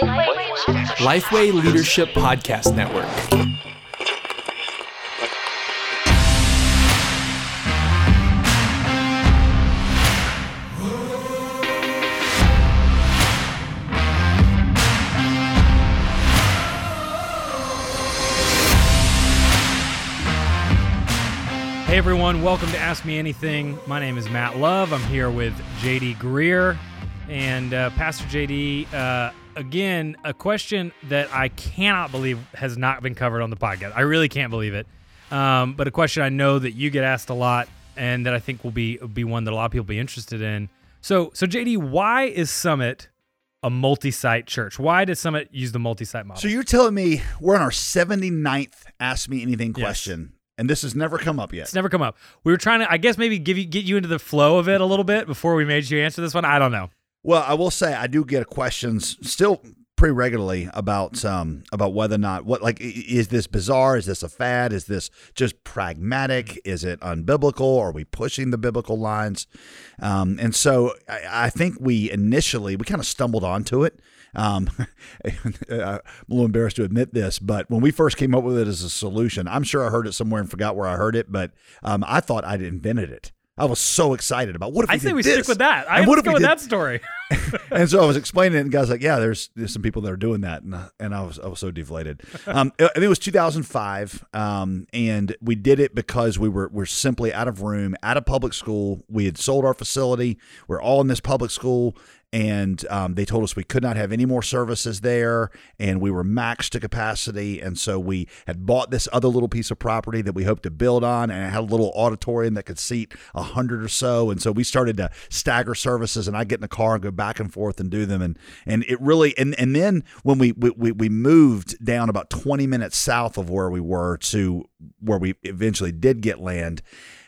Lifeway Leadership Podcast Network. Hey everyone, welcome to Ask Me Anything. My name is Matt Love. I'm here with JD Greear. And uh, Pastor JD, uh, again, a question that I cannot believe has not been covered on the podcast. I really can't believe it. Um, but a question I know that you get asked a lot and that I think will be be one that a lot of people will be interested in. So, so JD, why is Summit a multi-site church? Why does Summit use the multi-site model? So you're telling me we're on our 79th Ask Me Anything Yes. question, and this has never come up yet. It's never come up. We were trying to, I guess, maybe give you get you into the flow of it a little bit before we made you answer this one. I don't know. Well, I will say I do get questions still pretty regularly about um about whether or not what like is this bizarre? Is this a fad? Is this just pragmatic? Is it unbiblical? Are we pushing the biblical lines? Um, and so I, I think we initially we kind of stumbled onto it. Um, I'm a little embarrassed to admit this, but when we first came up with it as a solution, I'm sure I heard it somewhere and forgot where I heard it, but um, I thought I'd invented it. I was so excited about what if we I say did we this? stick with that. I And what if go we with did- that story. and so I was explaining it, and guys like, yeah, there's there's some people that are doing that, and, and I was I was so deflated. Um, I think it was 2005, um, and we did it because we were we're simply out of room, out of public school. We had sold our facility. We're all in this public school. And um, they told us we could not have any more services there, and we were maxed to capacity. And so we had bought this other little piece of property that we hoped to build on, and it had a little auditorium that could seat a hundred or so. And so we started to stagger services, and I get in the car and go back and forth and do them. And and it really and and then when we we we, moved down about twenty minutes south of where we were to where we eventually did get land.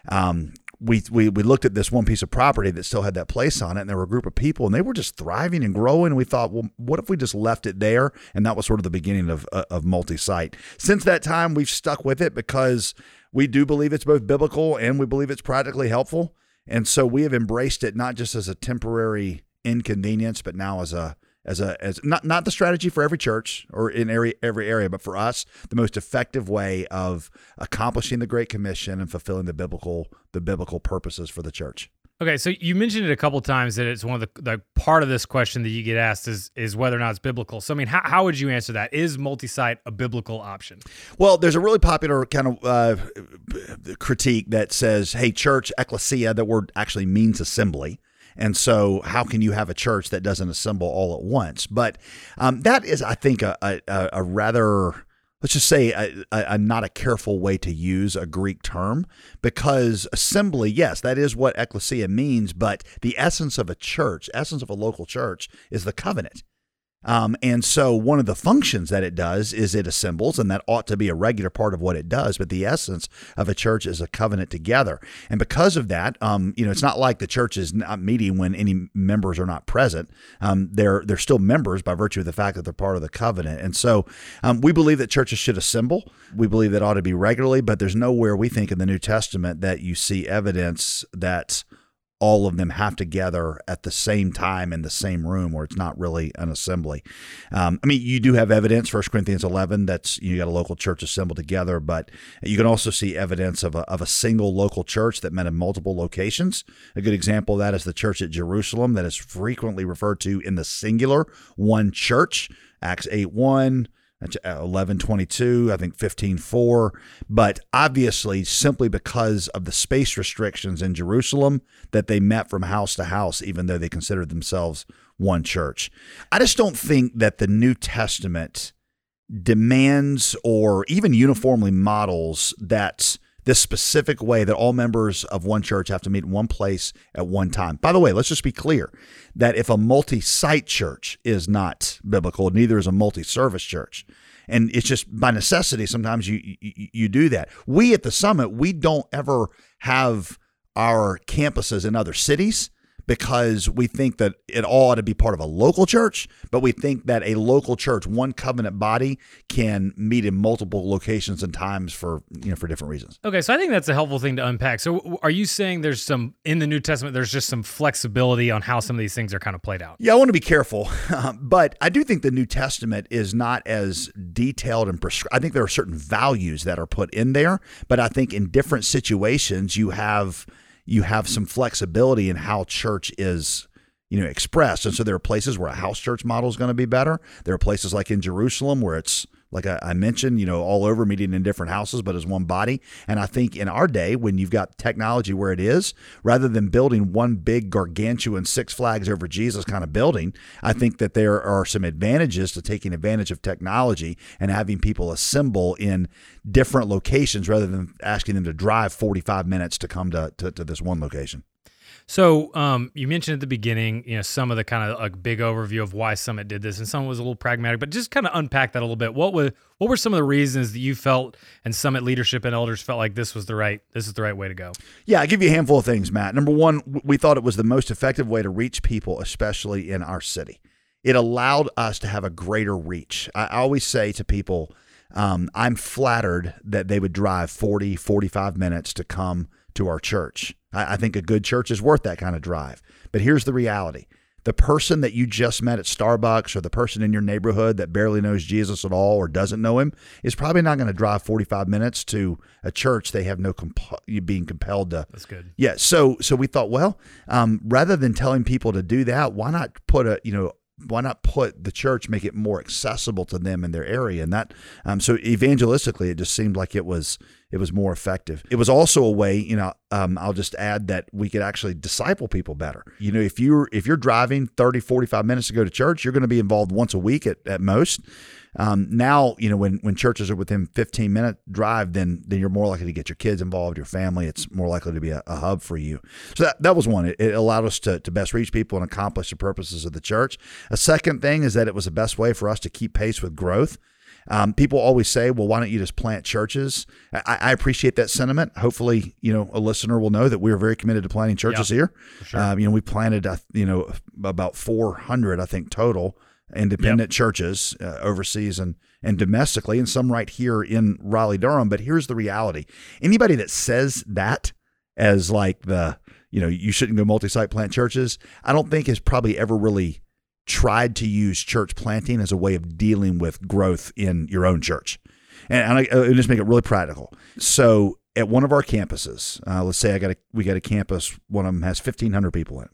Um, we, we we looked at this one piece of property that still had that place on it, and there were a group of people, and they were just thriving and growing. And we thought, well, what if we just left it there? And that was sort of the beginning of uh, of multi-site. Since that time, we've stuck with it because we do believe it's both biblical and we believe it's practically helpful. And so we have embraced it not just as a temporary inconvenience, but now as a as a as not not the strategy for every church or in every every area, but for us, the most effective way of accomplishing the Great Commission and fulfilling the biblical the biblical purposes for the church. Okay, so you mentioned it a couple times that it's one of the, the part of this question that you get asked is is whether or not it's biblical. So I mean, how, how would you answer that? Is multi-site a biblical option? Well, there's a really popular kind of uh, critique that says, "Hey, church, ecclesia," that word actually means assembly. And so, how can you have a church that doesn't assemble all at once? But um, that is, I think, a, a, a rather let's just say a, a, not a careful way to use a Greek term because assembly, yes, that is what ecclesia means, but the essence of a church, essence of a local church, is the covenant. Um, and so one of the functions that it does is it assembles, and that ought to be a regular part of what it does. But the essence of a church is a covenant together, and because of that, um, you know, it's not like the church is not meeting when any members are not present. Um, they're they're still members by virtue of the fact that they're part of the covenant. And so um, we believe that churches should assemble. We believe that ought to be regularly, but there's nowhere we think in the New Testament that you see evidence that all of them have to gather at the same time in the same room where it's not really an assembly. Um, I mean, you do have evidence, 1 Corinthians 11, that's you got a local church assembled together, but you can also see evidence of a, of a single local church that met in multiple locations. A good example of that is the church at Jerusalem that is frequently referred to in the singular, one church, Acts 8 1. That's uh, 1122, I think 154. But obviously, simply because of the space restrictions in Jerusalem, that they met from house to house, even though they considered themselves one church. I just don't think that the New Testament demands or even uniformly models that this specific way that all members of one church have to meet in one place at one time. By the way, let's just be clear that if a multi site church is not biblical, neither is a multi service church. And it's just by necessity, sometimes you, you you do that. We at the summit, we don't ever have our campuses in other cities because we think that it all ought to be part of a local church, but we think that a local church, one covenant body, can meet in multiple locations and times for you know for different reasons. Okay, so I think that's a helpful thing to unpack. So, are you saying there's some in the New Testament? There's just some flexibility on how some of these things are kind of played out. Yeah, I want to be careful, but I do think the New Testament is not as detailed and prescribed. I think there are certain values that are put in there, but I think in different situations you have you have some flexibility in how church is you know expressed. And so there are places where a house church model is going to be better. There are places like in jerusalem where it's like I, I, mentioned, you know, all over meeting in different houses, but as one body. And I think in our day, when you've got technology where it is, rather than building one big gargantuan Six Flags over Jesus kind of building, I think that there are some advantages to taking advantage of technology and having people assemble in different locations rather than asking them to drive 45 minutes to come to, to, to this one location. So um, you mentioned at the beginning, you know, some of the kind of like big overview of why Summit did this, and some was a little pragmatic, but just kind of unpack that a little bit. What was what were some of the reasons that you felt and Summit leadership and elders felt like this was the right this is the right way to go? Yeah, I give you a handful of things, Matt. Number one, we thought it was the most effective way to reach people, especially in our city. It allowed us to have a greater reach. I always say to people, um, I'm flattered that they would drive 40, 45 minutes to come to our church. I, I think a good church is worth that kind of drive. But here's the reality the person that you just met at Starbucks or the person in your neighborhood that barely knows Jesus at all or doesn't know him is probably not going to drive 45 minutes to a church they have no comp- being compelled to. That's good. Yeah. So so we thought, well, um, rather than telling people to do that, why not put a you know why not put the church make it more accessible to them in their area? And that um, so evangelistically it just seemed like it was it was more effective. It was also a way you know um, i'll just add that we could actually disciple people better. You know if you're if you're driving 30 45 minutes to go to church you're going to be involved once a week at, at most um, now, you know, when, when churches are within 15 minute drive, then then you're more likely to get your kids involved, your family. It's more likely to be a, a hub for you. So that, that was one. It, it, allowed us to, to best reach people and accomplish the purposes of the church. A second thing is that it was the best way for us to keep pace with growth. Um, people always say, well, why don't you just plant churches? I, I, appreciate that sentiment. Hopefully, you know, a listener will know that we are very committed to planting churches here. Sure. Um, you know, we planted, uh, you know, about 400, I think, total independent yep. churches uh, overseas and and domestically, and some right here in Raleigh Durham. But here's the reality: anybody that says that as like the you know you shouldn't go multi-site plant churches, I don't think has probably ever really tried to use church planting as a way of dealing with growth in your own church. And, and I, I just make it really practical. So at one of our campuses, uh, let's say I got a we got a campus. One of them has fifteen hundred people in it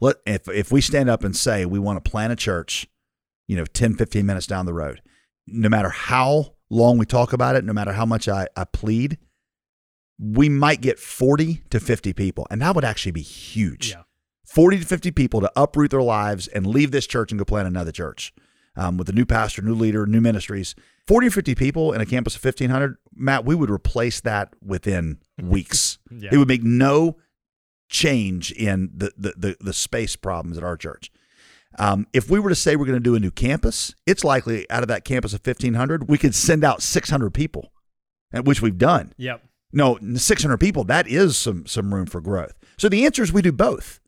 let if if we stand up and say we want to plant a church, you know, 10, 15 minutes down the road, no matter how long we talk about it, no matter how much I, I plead, we might get 40 to 50 people. And that would actually be huge. Yeah. 40 to 50 people to uproot their lives and leave this church and go plant another church um, with a new pastor, new leader, new ministries. 40 or 50 people in a campus of 1,500, Matt, we would replace that within weeks. yeah. It would make no change in the, the, the, the space problems at our church. Um, if we were to say we're going to do a new campus, it's likely out of that campus of 1,500, we could send out 600 people, which we've done. Yep. No, 600 people, that is some, some room for growth. So the answer is we do both.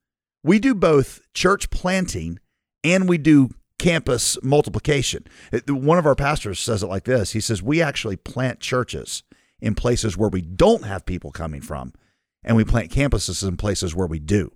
We do both church planting and we do campus multiplication. One of our pastors says it like this He says, We actually plant churches in places where we don't have people coming from and we plant campuses in places where we do.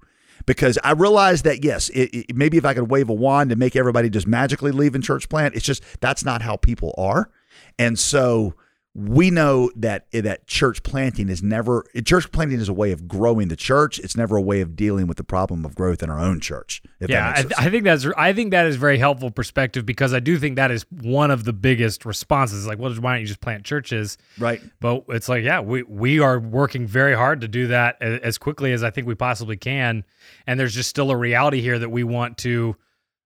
Because I realize that, yes, it, it, maybe if I could wave a wand and make everybody just magically leave in church plant, it's just that's not how people are. And so we know that that church planting is never church planting is a way of growing the church. It's never a way of dealing with the problem of growth in our own church. yeah, I, I, think that's I think that is very helpful perspective because I do think that is one of the biggest responses. Like, well, why don't you just plant churches? Right. But it's like, yeah, we we are working very hard to do that as quickly as I think we possibly can, and there's just still a reality here that we want to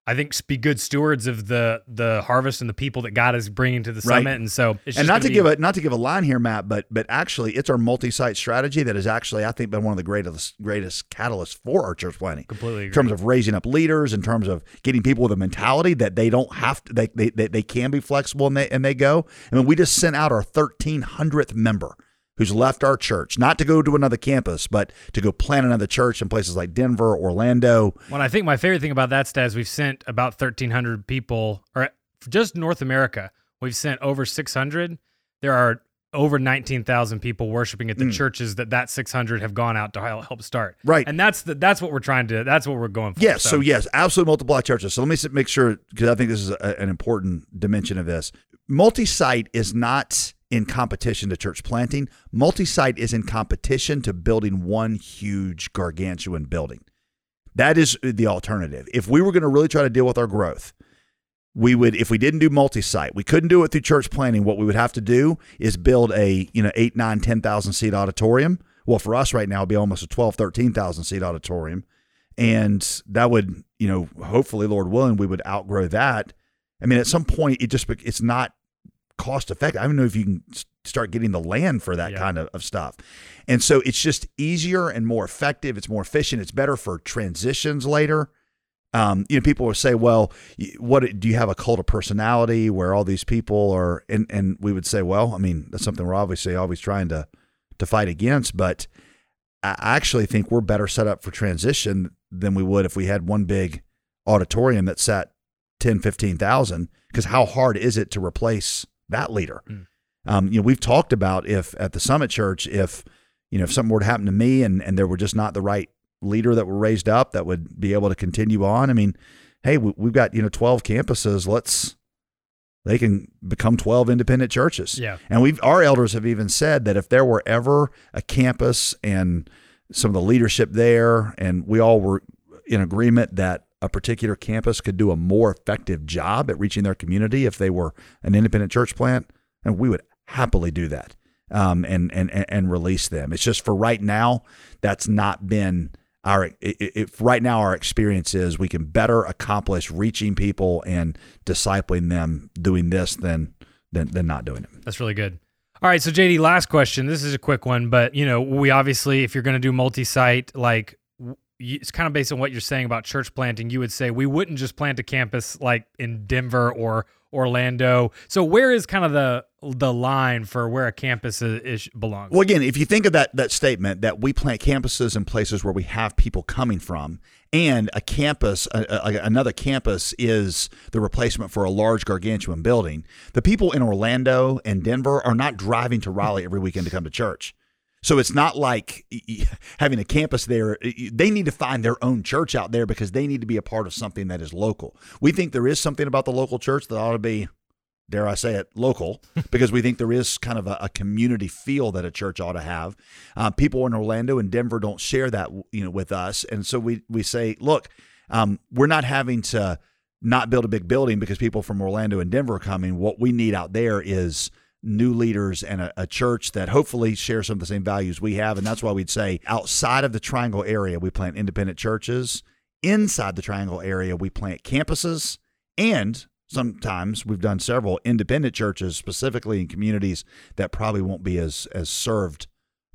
I think be good stewards of the the harvest and the people that God is bringing to the summit. Right. And so, and not to be, give a not to give a line here, Matt, but but actually, it's our multi-site strategy that has actually, I think, been one of the greatest greatest catalysts for our church planting. Completely, agree. in terms of raising up leaders, in terms of getting people with a mentality that they don't have to, they they they, they can be flexible and they and they go. I mean, we just sent out our thirteen hundredth member who's left our church, not to go to another campus, but to go plant another church in places like Denver, Orlando. Well, I think my favorite thing about that stat is we've sent about 1,300 people, or just North America, we've sent over 600. There are over 19,000 people worshiping at the churches that that 600 have gone out to help start. Mm. Right. And that's the, that's what we're trying to, that's what we're going for. Yes. So, yes, absolutely multiply churches. So let me make sure because I think this is a, an important dimension of this. Multi-site is not in competition to church planting. Multi-site is in competition to building one huge gargantuan building. That is the alternative. If we were going to really try to deal with our growth, we would if we didn't do multi-site we couldn't do it through church planting what we would have to do is build a you know 8 9 10,000 seat auditorium well for us right now it'd be almost a 12 13,000 seat auditorium and that would you know hopefully lord willing we would outgrow that i mean at some point it just it's not cost effective i don't know if you can start getting the land for that Yeah. kind of, of stuff and so it's just easier and more effective it's more efficient it's better for transitions later um, you know, people will say, "Well, what do you have a cult of personality where all these people are?" And and we would say, "Well, I mean, that's something we're obviously always trying to to fight against." But I actually think we're better set up for transition than we would if we had one big auditorium that sat 10, 15,000. Because how hard is it to replace that leader? Mm. Um, you know, we've talked about if at the Summit Church, if you know, if something were to happen to me and and there were just not the right leader that were raised up that would be able to continue on. I mean, hey, we, we've got you know twelve campuses. Let's they can become twelve independent churches. Yeah. And we've our elders have even said that if there were ever a campus and some of the leadership there, and we all were in agreement that a particular campus could do a more effective job at reaching their community if they were an independent church plant, and we would happily do that um, and, and and release them. It's just for right now, that's not been our. If right now our experience is we can better accomplish reaching people and discipling them doing this than than, than not doing it. That's really good. All right, so JD, last question. This is a quick one, but you know, we obviously, if you're going to do multi-site, like it's kind of based on what you're saying about church planting. You would say we wouldn't just plant a campus like in Denver or Orlando. So where is kind of the the line for where a campus is, belongs? Well, again, if you think of that that statement that we plant campuses in places where we have people coming from, and a campus, a, a- another campus is the replacement for a large gargantuan building. The people in Orlando and Denver are not driving to Raleigh every weekend to come to church. So it's not like having a campus there. They need to find their own church out there because they need to be a part of something that is local. We think there is something about the local church that ought to be dare I say it, local, because we think there is kind of a, a community feel that a church ought to have. Uh, people in Orlando and Denver don't share that, you know, with us, and so we we say, look, um, we're not having to not build a big building because people from Orlando and Denver are coming. What we need out there is new leaders and a, a church that hopefully share some of the same values we have, and that's why we'd say outside of the Triangle area, we plant independent churches. Inside the Triangle area, we plant campuses and sometimes we've done several independent churches specifically in communities that probably won't be as as served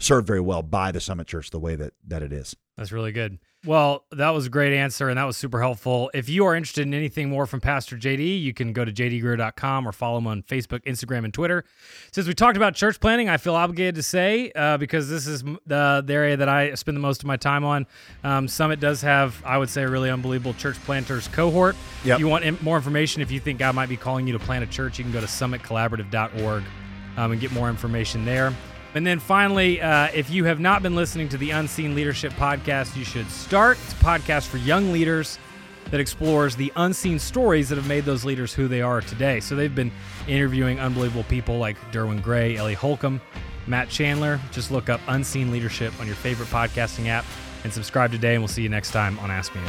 served very well by the summit church the way that that it is That's really good. Well, that was a great answer and that was super helpful. If you are interested in anything more from Pastor JD, you can go to jdgreear.com or follow him on Facebook, Instagram, and Twitter. Since we talked about church planting, I feel obligated to say, uh, because this is the, the area that I spend the most of my time on, um, Summit does have, I would say, a really unbelievable church planters cohort. Yep. If you want more information, if you think God might be calling you to plant a church, you can go to summitcollaborative.org um, and get more information there. And then finally, uh, if you have not been listening to the Unseen Leadership podcast, you should start. It's a podcast for young leaders that explores the unseen stories that have made those leaders who they are today. So they've been interviewing unbelievable people like Derwin Gray, Ellie Holcomb, Matt Chandler. Just look up Unseen Leadership on your favorite podcasting app and subscribe today, and we'll see you next time on Ask Me.